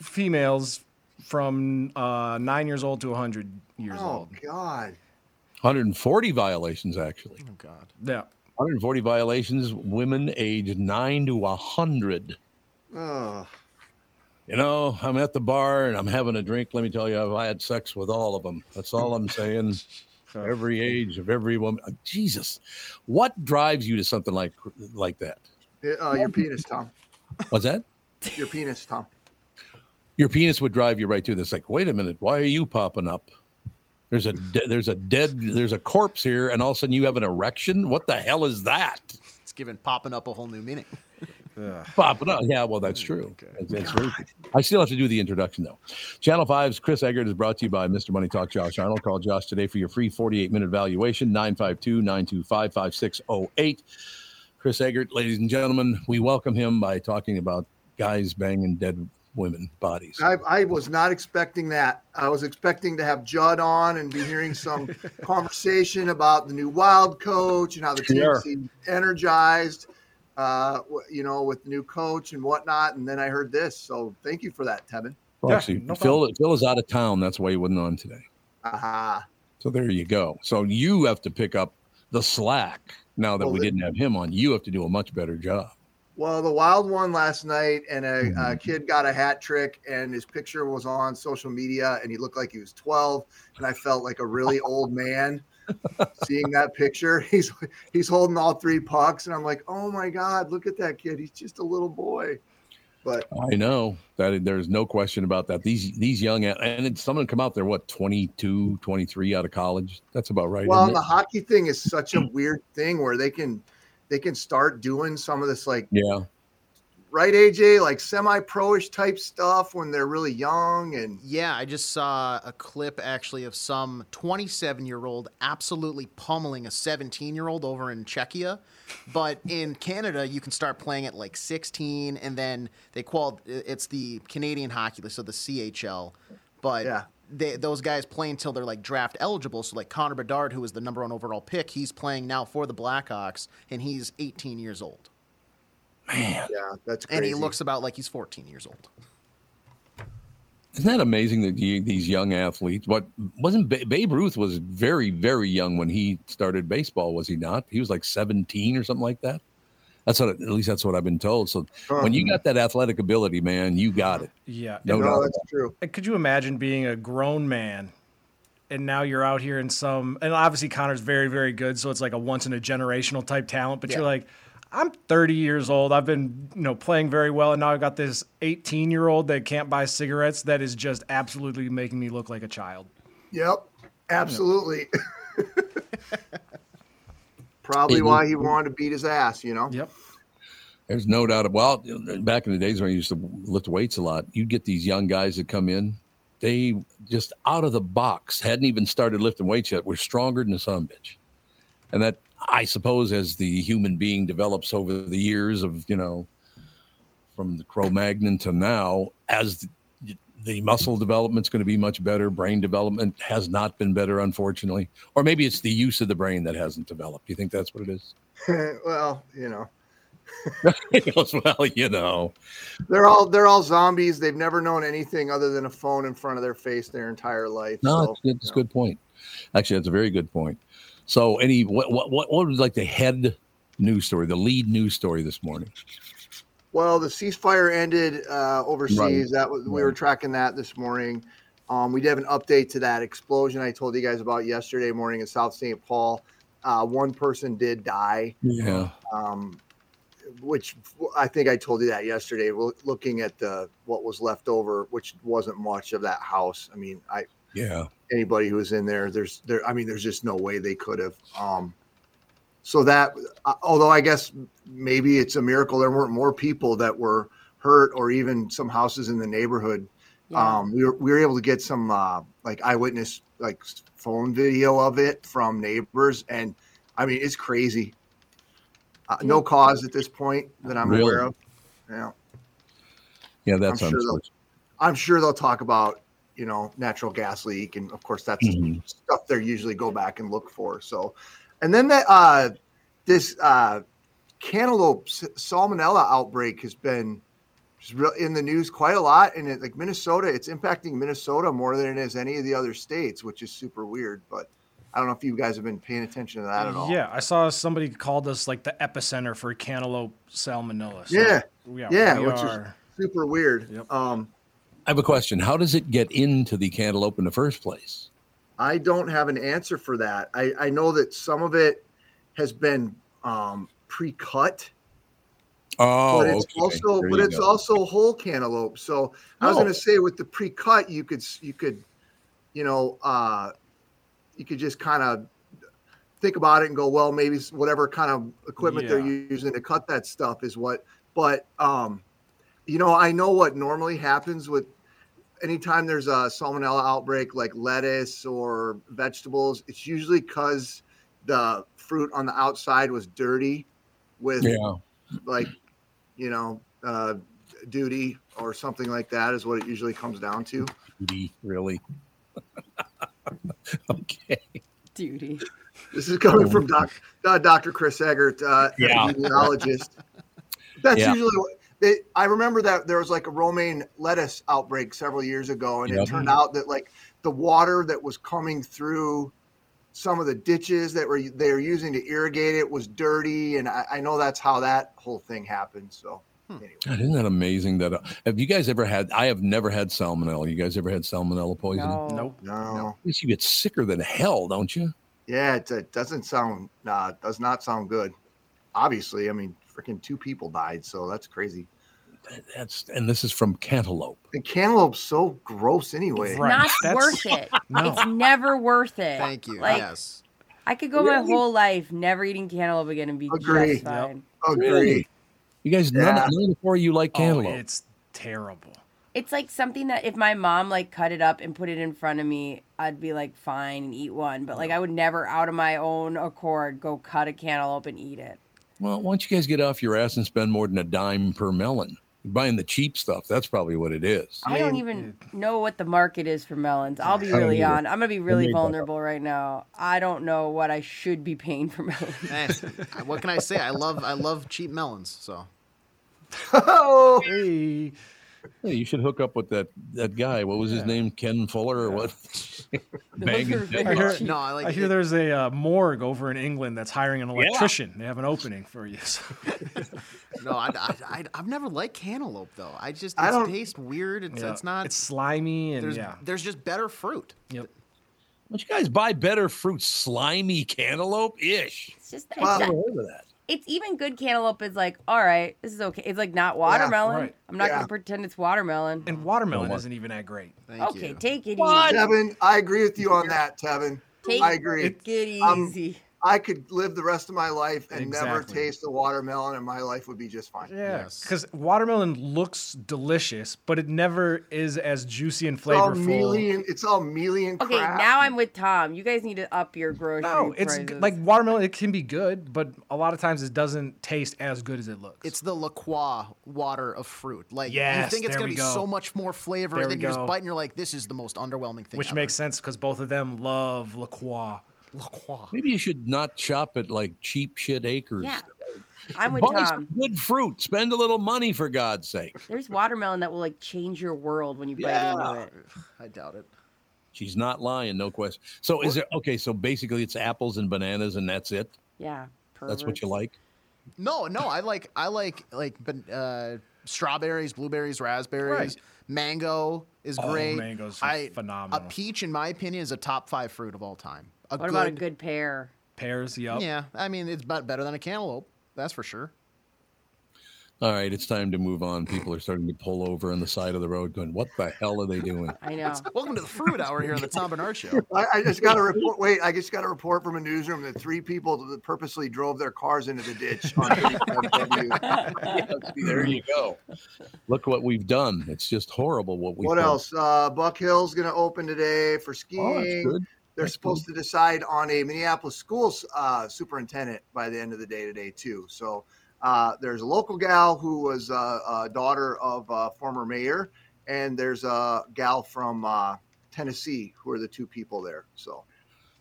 females from uh, nine years old to 100 years Oh old. Oh God! 140 violations, actually. Oh God. Yeah. 140 violations, women aged 9 to 100. Oh, You know, I'm at the bar and I'm having a drink. Let me tell you, I've had sex with all of them. That's all I'm saying. every age of every woman. Uh, Jesus, what drives you to something like like that? uh, your penis, Tom. What's that? Your penis, Tom. Your penis would drive you right to this. Like, wait a minute, why are you popping up? There's a de- there's a dead there's a corpse here, and all of a sudden you have an erection. What the hell is that? It's giving popping up a whole new meaning. Popping up. Yeah, well, that's mm, true. That's, that's true. I still have to do the introduction, though. Channel 5's Chris Egert is brought to you by Mr. Money Talk Josh Arnold. Call Josh today for your free 48 minute evaluation, 952 925 5608. Chris Egert, ladies and gentlemen, we welcome him by talking about guys banging dead women bodies. I, I was not expecting that. I was expecting to have Judd on and be hearing some conversation about the new Wild coach and how the team Sure. seemed energized, uh, you know, with the new coach and whatnot. And then I heard this. So thank you for that, Tevin. Well, Yeah, actually, no Phil, Phil is out of town. That's why he wasn't on today. Aha. So there you go. So you have to pick up the slack now that Well, we the- didn't have him on. You have to do a much better job. Well, the Wild one last night, and a, Mm-hmm. a kid got a hat trick, and his picture was on social media, and he looked like he was 12, and I felt like a really old man seeing that picture. He's he's holding all three pucks, and I'm like, oh my god, look at that kid. He's just a little boy. But I know that there's no question about that. These these young and someone come out there what 22, 23 out of college. That's about right. well, the hockey thing is such a weird thing where they can they can start doing some of this like yeah. Right AJ like semi pro-ish type stuff when they're really young and Yeah, I just saw a clip actually of some 27 year old absolutely pummeling a 17 year old over in Czechia. But in Canada, you can start playing at like 16, and then they call it's the Canadian Hockey League, so the CHL. But Yeah. they, those guys play until they're like draft eligible. So like Connor Bedard, who was the number one overall pick, he's playing now for the Blackhawks, and he's 18 years old, yeah, that's crazy. and he looks about like he's 14 years old. Isn't that amazing that you, these young athletes? What wasn't ba- Babe Ruth was very very young when he started baseball? Was he not? He was like 17 or something like that. That's what at least that's what I've been told. So when you got that athletic ability, man, you got it. Yeah. No no, that's true. And could you imagine being a grown man and now you're out here in some and obviously Connor's very, very good, so it's like a once in a generational type talent, but you're like, I'm 30 years old. I've been, you know, playing very well, and now I've got this 18 year old that can't buy cigarettes. That is just absolutely making me look like a child. Yep, absolutely. Probably Hey, why he wanted to beat his ass, you know. Yep. There's no doubt. About well, back in the days when I used to lift weights a lot, you'd get these young guys that come in. They just out of the box hadn't even started lifting weights yet. Were stronger than a son bitch, and that I suppose as the human being develops over the years of you know, from the Cro-Magnon to now, as the, the muscle development's going to be much better. Brain development has not been better, unfortunately, or maybe it's the use of the brain that hasn't developed. Do you think that's what it is? well, you know. well, you know, they're all they're all zombies. They've never known anything other than a phone in front of their face their entire life. No, so, it's, good, it's a good point. Actually, that's a very good point. So, any what what what was like the head news story, the lead news story this morning? Well, the ceasefire ended uh, overseas. Right. That was we were tracking that this morning. Um, we did have an update to that explosion I told you guys about yesterday morning in South St. Paul. Uh, one person did die. Yeah. Um, which I think I told you that yesterday. Looking at the what was left over, which wasn't much of that house. I mean, I yeah. Anybody who was in there, there's there. I mean, there's just no way they could have. Um, so that, uh, although I guess maybe it's a miracle there weren't more people that were hurt, or even some houses in the neighborhood. Yeah. Um, we were we were able to get some uh, like eyewitness like phone video of it from neighbors, and I mean it's crazy. Uh, no cause at this point that I'm really? aware of. Yeah. Yeah, that's I'm sure, I'm sure they'll talk about you know natural gas leak, and of course that's mm-hmm. stuff they usually go back and look for. So, and then that uh, this uh, cantaloupe salmonella outbreak has been in the news quite a lot, and it, like Minnesota, it's impacting Minnesota more than it is any of the other states, which is super weird, but. I don't know if you guys have been paying attention to that at all. Yeah, I saw somebody called us like the epicenter for cantaloupe salmonella. So, yeah, yeah, yeah which are... is super weird. Yep. Um, I have a question. How does it get into the cantaloupe in the first place? I don't have an answer for that. I, I know that some of it has been um, pre-cut. Oh, but it's okay. also there but it's go. also whole cantaloupe. So I was oh. going to say with the pre-cut, you could you could, you know, uh, you could just kind of think about it and go, well, maybe whatever kind of equipment yeah. they're using to cut that stuff is what. But um, you know, I know what normally happens with anytime there's a salmonella outbreak, like lettuce or vegetables. It's usually because the fruit on the outside was dirty with yeah. like you know uh, duty or something like that is what it usually comes down to. Duty, really. okay. Duty. This is coming from doc, uh, Dr. Chris Egert, uh, yeah. epidemiologist. That's yeah. usually what they, I remember that there was like a romaine lettuce outbreak several years ago, and yep. it turned out that like the water that was coming through some of the ditches that were they were using to irrigate it was dirty, and I, I know that's how that whole thing happened. So. Hmm. Anyway. God, isn't that amazing? That uh, have you guys ever had? I have never had salmonella. You guys ever had salmonella poisoning? No, nope. no. At least you get sicker than hell, don't you? Yeah, it, it doesn't sound. Uh, does not sound good. Obviously, I mean, freaking two people died, so that's crazy. That's and this is from cantaloupe. And cantaloupe's so gross anyway. Right. Not That's, worth it. No. It's never worth it. Thank you. Like, yes. I could go really? my whole life never eating cantaloupe again and be Agree. just fine. Yep. Agree. You guys, yeah. none, none of the you like oh, cantaloupe. Oh, it's terrible. It's like something that if my mom like cut it up and put it in front of me, I'd be like fine and eat one. But like I would never, out of my own accord, go cut a cantaloupe and eat it. Well, why don't you guys get off your ass and spend more than a dime per melon? buying the cheap stuff. That's probably what it is. I don't even know what the market is for melons. I'll be really on. I'm gonna be really vulnerable right now. I don't know what I should be paying for melons. what can I say? I love I love cheap melons. So. oh. Hey. Hey, you should hook up with that that guy. What was his name? Ken Fuller or what? I hear, no, I, like I hear there's a uh, morgue over in England that's hiring an electrician. Yeah. They have an opening for you. So. no, I, I, have never liked cantaloupe though. I just it I tastes weird. It's, yeah. it's not. It's slimy and there's, yeah. There's just better fruit. Yep. Don't you guys buy better fruit? Slimy cantaloupe ish. It's just it's wow. that it's even good cantaloupe is like, all right, this is okay. It's like not watermelon. Yeah, right. I'm not yeah. gonna pretend it's watermelon. And watermelon isn't even that great. Thank okay, you. take it what? easy. Tevin, I agree with you on that, Tevin. Take I agree. It, get easy. I'm, I could live the rest of my life and never taste a watermelon, and my life would be just fine. Yeah, because watermelon looks delicious, but it never is as juicy and It's all flavorful. mealy and it's all mealy and Okay, crap. now I'm with Tom. You guys need to up your grocery No, it's g- prices. like watermelon. It can be good, but a lot of times it doesn't taste as good as it looks. It's the La Croix water of fruit. Like you think it's gonna be go. so much more flavor, There and then you just go. bite and you're like, this is the most underwhelming thing. which ever. makes sense because both of them love La Croix. La Croix. Maybe you should not shop at like cheap shit acres. yeah, I'm with Buy Tom. some good fruit. Spend a little money for God's sake. There's watermelon that will like change your world when you bite Yeah. into it. I doubt it. She's not lying, no question. So is it okay? So basically, it's apples and bananas, and that's it. Yeah, That's what you like. No, no, I like I like like uh, strawberries, blueberries, raspberries, mango is Oh, great. mangoes are I, phenomenal. A peach, in my opinion, is a top five fruit of all time. A What about a good pear? Pears, yup. Yeah, I mean it's bet- better than a cantaloupe. That's for sure. All right, it's time to move on. People are starting to pull over on the side of the road, going, "What the hell are they doing?" I know. Welcome to the fruit hour here on the Tom Barnard Show. I, I just got a report. Wait, I just got a report from a newsroom that three people that purposely drove their cars into the ditch. On there you go. Look what we've done. It's just horrible what we've what done. else? Uh, Buck Hill's going to open today for Oh, that's skiing. good. They're supposed to decide on a Minneapolis schools uh, superintendent by the end of the day today too. So uh, there's a local gal who was uh, a daughter of a former mayor, and there's a gal from uh, Tennessee who are the two people there. So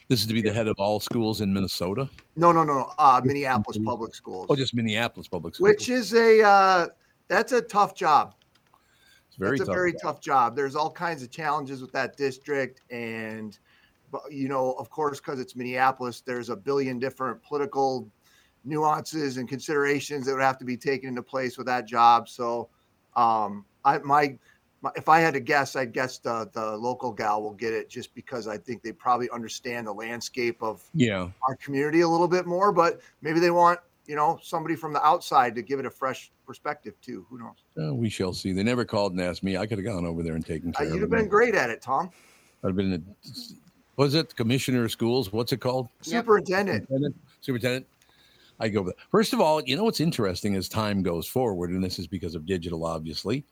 This is to be the head of all schools in Minnesota. no, no, no, uh, Minneapolis public schools, Oh, just Minneapolis public schools. which is a uh, that's a tough job. it's very That's tough. a very tough job. There's all kinds of challenges with that district, and you know, of course, because it's Minneapolis, there's a billion different political nuances and considerations that would have to be taken into place with that job. So, um, I my, my if I had to guess, I'd guess the the local gal will get it just because I think they probably understand the landscape of Yeah. our community a little bit more. But maybe they want you know somebody from the outside to give it a fresh perspective too. Who knows? Uh, we shall see. They never called and asked me. I could have gone over there and taken care. Uh, care you'd of have been great at it, Tom. I've been. A, was it commissioner of schools? What's it called? Superintendent. Superintendent. Superintendent. I go. with- First of all, you know what's interesting as time goes forward, and this is because of digital, obviously,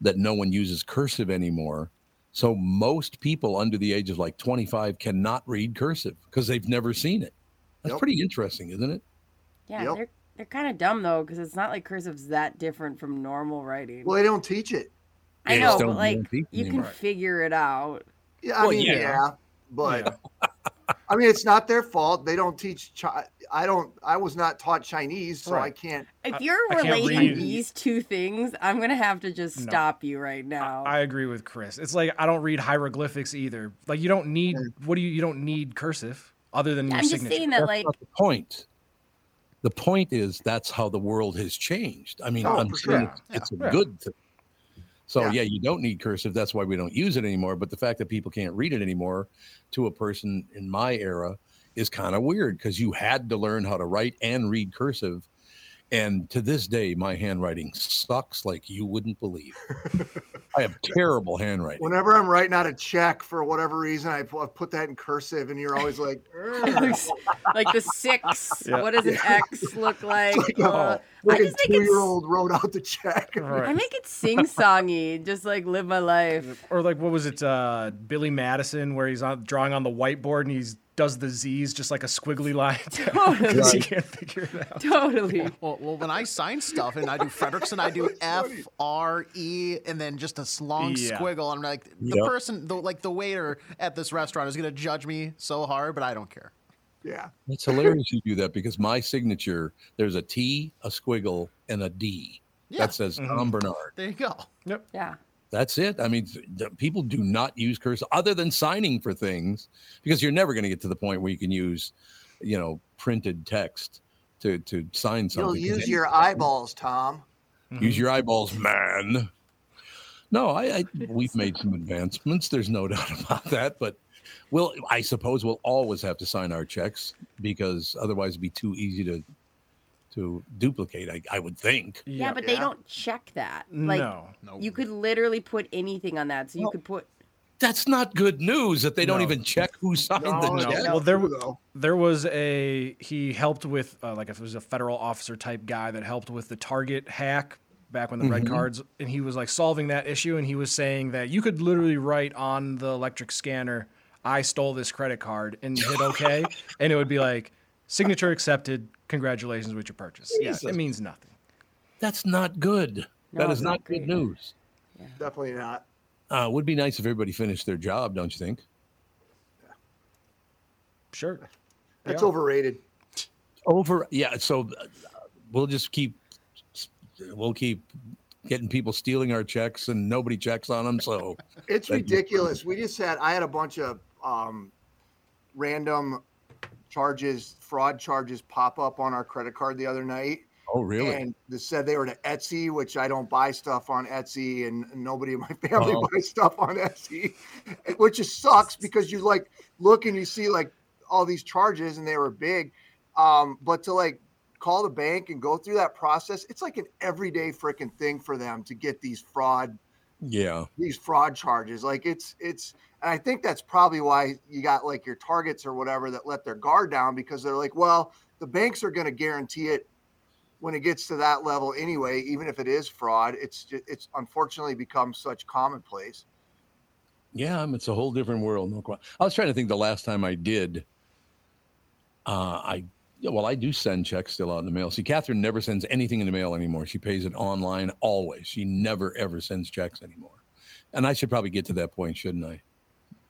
that no one uses cursive anymore. So most people under the age of like 25 cannot read cursive because they've never seen it. That's Yep. pretty interesting, isn't it? Yeah, Yep. they're they're kind of dumb though because it's not like cursive's that different from normal writing. Well, they don't teach it. I They know, but like don't teach you can figure it out. Yeah, I Well, mean, yeah. yeah, but I mean, it's not their fault. They don't teach. Chi- I don't. I was not taught Chinese, so I can't. If you're I relating read. these two things, I'm gonna have to just No. stop you right now. I agree with Chris. It's like I don't read hieroglyphics either. Like you don't need what do you you don't need cursive other than your I'm just saying that That's like the point. The point is that's how the world has changed. I mean, Oh, I'm sure. it's, it's a Yeah. good thing. So Yeah. yeah. you don't need cursive. That's why we don't use it anymore. But the fact that people can't read it anymore to a person in my era is kind of weird because you had to learn how to write and read cursive. And to this day, my handwriting sucks like you wouldn't believe. I have terrible handwriting. Whenever I'm writing out a check for whatever reason, I put, that in cursive, and you're always like, like the six. Yeah. What does an X look like? like Uh, a I like a just make it. two-year-old wrote out the check. I make it sing songy, just like live my life. Or like what was it, uh, Billy Madison, where he's on drawing on the whiteboard and he's does the Z's just like a squiggly line. Because he can't figure it out. Totally. Well, well, when I sign stuff and I do Frederickson, I do F R E and then just a long Yeah. squiggle. I'm like, the Yep. person, the, like the waiter at this restaurant is gonna judge me so hard, but I don't care. Yeah. It's hilarious you do that because my signature, there's a T, a squiggle, and a D. Yeah. That says Tom mm-hmm. Barnard. There you go. Yep. Yeah. That's it. I mean, the- people do not use cursive other than signing for things because you're never going to get to the point where you can use, you know, printed text to to sign something. You'll use your eyeballs, Tom. use your mm-hmm. eyeballs, man. No, I, I we've made some advancements. There's no doubt about that. But we'll, I suppose, we'll always have to sign our checks because otherwise it'd be too easy to to duplicate. I, I would think. Yeah, but they don't check that. Like no. No. you could literally put anything on that. So you Well- could put that's not good news that they don't even check who signed No, the no, check. no. Well, there, there was a he helped with uh, like if it was a federal officer type guy that helped with the Target hack back when the red cards, and he was like solving that issue, and he was saying that you could literally write on the electric scanner, "I stole this credit card," and hit OK, and it would be like signature accepted. Congratulations with your purchase. Yeah, it means nothing. That's not good. No, that it's is not not good great. news. Definitely not. Uh, would be nice if everybody finished their job, don't you think? Sure. That's Yeah. overrated. Over, yeah. So uh, we'll just keep, we'll keep getting people stealing our checks, and nobody checks on them. So It's ridiculous. We just had I had a bunch of um, random charges, fraud charges pop up on our credit card the other night. Oh, really? And they said they were to Etsy, which I don't buy stuff on Etsy, and nobody in my family Oh. buys stuff on Etsy, which just sucks because you like look and you see like all these charges and they were big. Um, but to like call the bank and go through that process, it's like an everyday freaking thing for them to get these fraud yeah. these fraud charges. Like it's it's and I think that's probably why you got like your targets or whatever that let their guard down because they're like, well, the banks are going to guarantee it when it gets to that level anyway, even if it is fraud. It's just, it's unfortunately become such commonplace. Yeah, mean, it's a whole different world. No. I was trying to think the last time I did. Uh, I yeah, well, I do send checks still out in the mail. See, Catherine never sends anything in the mail anymore. She pays it online always. She never ever sends checks anymore. And I should probably get to that point, shouldn't I?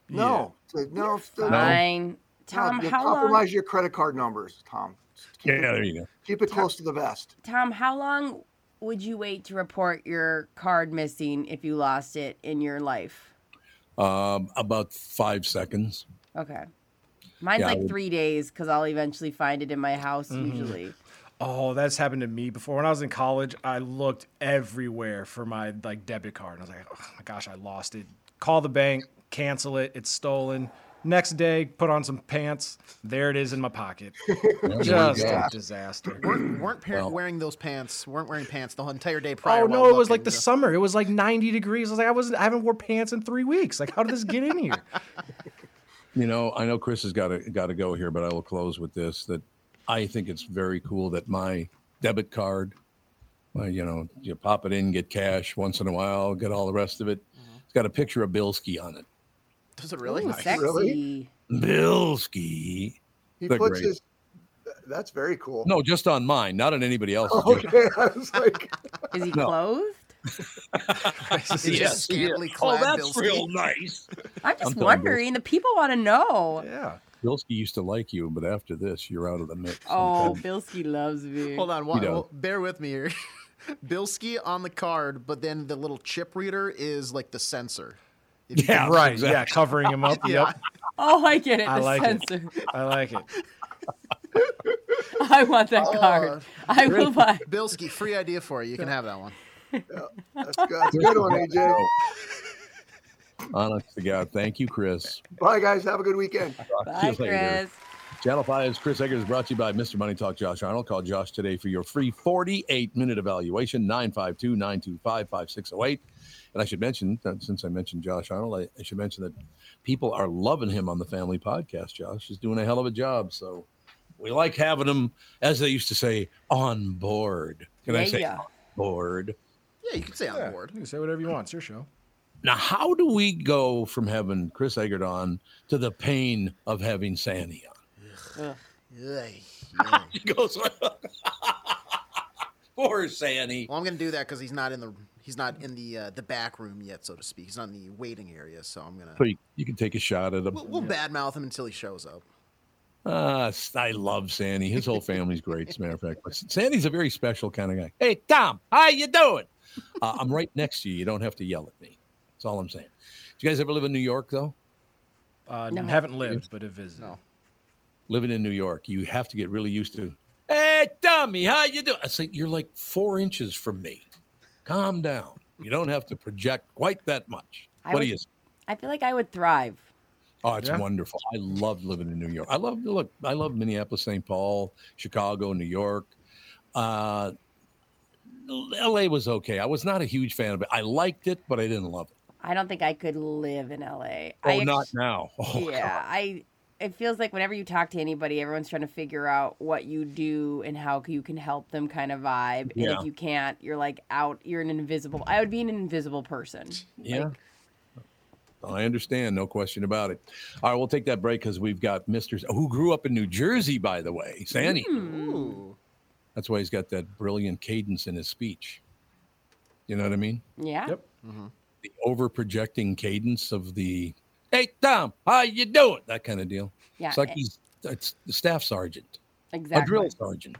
No, so- no, so- Fine. Tom, no, you how long? compromise your credit card numbers, Tom. Keep Yeah, it, there you go. keep it close to the vest. Tom, how long would you wait to report your card missing if you lost it in your life? Um, about five seconds. Okay. Mine's Yeah, like would- three days because I'll eventually find it in my house Mm-hmm. usually. Oh, that's happened to me before. When I was in college, I looked everywhere for my like debit card. And I was like, oh my gosh, I lost it. Call the bank, cancel it. It's stolen. Next day, put on some pants. There it is in my pocket. Just a disaster. weren't weren't par- Well- wearing those pants. weren't wearing pants the whole entire day prior. Oh no, it was like the summer. It was like 90 degrees. I was like, I wasn't I haven't wore pants in three weeks. Like, how did this get in here? You know, I know Chris has got to got to go here, but I will close with this: that I think it's very cool that my debit card, well, you know, you pop it in, get cash once in a while, get all the rest of it. Mm-hmm. It's got a picture of Bilski on it. Does it really? Ooh, Nice. sexy. Really? Bilski. He They're puts great. his. That's very cool. No, just on mine, not on anybody else's. Okay, I was like, Is he No. clothed? It's just scantily Oh, that's Bilski. real nice. I'm just telling wondering. The people want to know. Yeah. Bilski used to like you, but after this, you're out of the mix. Oh, Okay. Bilski loves me. Hold on, one, does. well, bear with me here. Bilski on the card, but then the little chip reader is like the sensor. If Yeah, can- Right. exactly. Yeah. Covering him up. Yeah. Yep. Oh, I get it. I The like it. I like it. I want that Oh, card. I will buy. Bilski, free idea for you. You can have that one. That's good. That's a good one, AJ. Honest to God, thank you, Chris. Bye, guys. Have a good weekend. Talk Bye, you later. Chris. Channel 5's Chris Egert's brought to you by Mr. Money Talk Josh Arnold. Call Josh today for your free 48 minute evaluation, 952 925 5608. And I should mention, that since I mentioned Josh Arnold, I, I should mention that people are loving him on the family podcast. Josh is doing a hell of a job. So we like having him, as they used to say, on board. Can I say yeah. on board? Yeah, you can say on Yeah, board. You can say whatever you want. It's your show. Now, how do we go from having Chris Egert on to the pain of having Sandy on? Yeah. He goes, Poor Sandy. Well, I'm gonna do that because he's not in the he's not in the uh, the back room yet, so to speak. He's not in the waiting area, so I'm gonna So you, you can take a shot at him. we'll, we'll badmouth him until he shows up. Ah, I love Sandy. His whole family's great, as a matter of fact. But Sandy's a very special kind of guy. Hey, Tom, how you doing? Uh, I'm right next to you. You don't have to yell at me. That's all I'm saying. Do you guys ever live in New York, though? Uh, No. Haven't lived, but have visited. No. Living in New York, you have to get really used to. Hey, Tommy, how you doing? I say you're like four inches from me. Calm down. You don't have to project quite that much. I what do would- you? I feel like I would thrive. Oh, it's Yeah. wonderful. I love living in New York. I love look. I love Minneapolis, St. Paul, Chicago, New York. Uh, L.A. was okay. I was not a huge fan of it. I liked it, but I didn't love it. I don't think I could live in LA. Oh, I not now. Oh, yeah, God. I. It feels like whenever you talk to anybody, everyone's trying to figure out what you do and how you can help them, kind of vibe. And Yeah. if you can't, you're like out. You're an invisible. I would be an invisible person. Yeah. I understand, no question about it. All right, we'll take that break because we've got Mr. who grew up in New Jersey, by the way, Sandy. Hmm. That's why he's got that brilliant cadence in his speech. You know what I mean? Yeah. Yep. The over projecting cadence of the "Hey Tom, how you doing?" That kind of deal. Yeah, it's like eh. he's it's the staff sergeant, Exactly. a drill sergeant.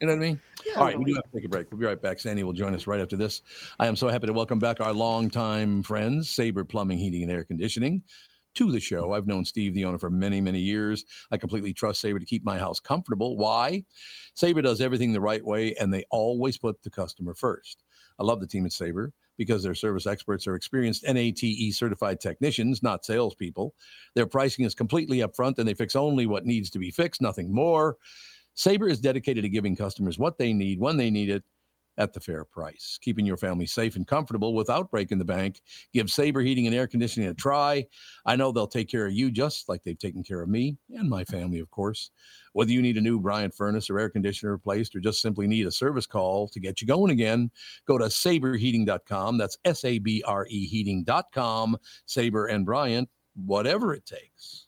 You know what I mean? Yeah, All right, we do have to take a break. We'll be right back. Sandy will join us right after this. I am so happy to welcome back our longtime friends, Sabre Plumbing, Heating, and Air Conditioning, to the show. I've known Steve, the owner, for many, many years. I completely trust Sabre to keep my house comfortable. Why? Sabre does everything the right way, and they always put the customer first. I love the team at Sabre because their service experts are experienced NATE certified technicians, not salespeople. Their pricing is completely upfront, and they fix only what needs to be fixed, nothing more. Sabre is dedicated to giving customers what they need when they need it at the fair price. Keeping your family safe and comfortable without breaking the bank. Give Sabre Heating and Air Conditioning a try. I know they'll take care of you just like they've taken care of me and my family, of course. Whether you need a new Bryant furnace or air conditioner replaced or just simply need a service call to get you going again, go to sabreheating.com. That's S A B R E heating.com. Sabre and Bryant, whatever it takes.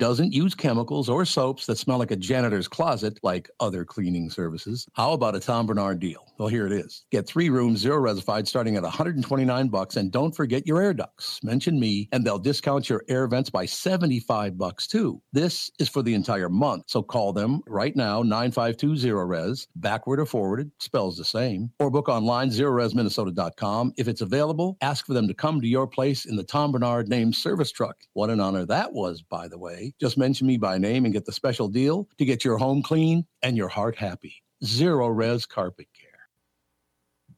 doesn't use chemicals or soaps that smell like a janitor's closet like other cleaning services. How about a Tom Barnard deal? Well, here it is. Get three rooms, zero resified, starting at 129 bucks, and don't forget your air ducts. Mention me, and they'll discount your air vents by 75 bucks too. This is for the entire month, so call them right now, 9520 res, backward or forwarded, spells the same, or book online, zerorezminnesota.com. If it's available, ask for them to come to your place in the Tom Barnard named service truck. What an honor that was, by the way. Just mention me by name and get the special deal to get your home clean and your heart happy. Zerorez Carpet.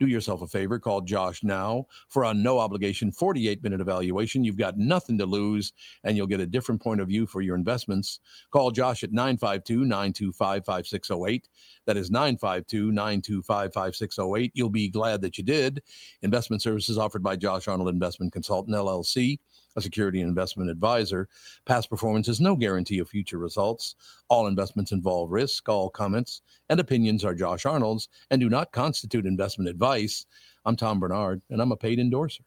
Do yourself a favor, call Josh now for a no obligation 48 minute evaluation. You've got nothing to lose, and you'll get a different point of view for your investments. Call Josh at 952 925 5608. That is 952 925 5608. You'll be glad that you did. Investment services offered by Josh Arnold Investment Consultant, LLC a security investment advisor. Past performance is no guarantee of future results. All investments involve risk. All comments and opinions are Josh Arnold's and do not constitute investment advice. I'm Tom Barnard, and I'm a paid endorser.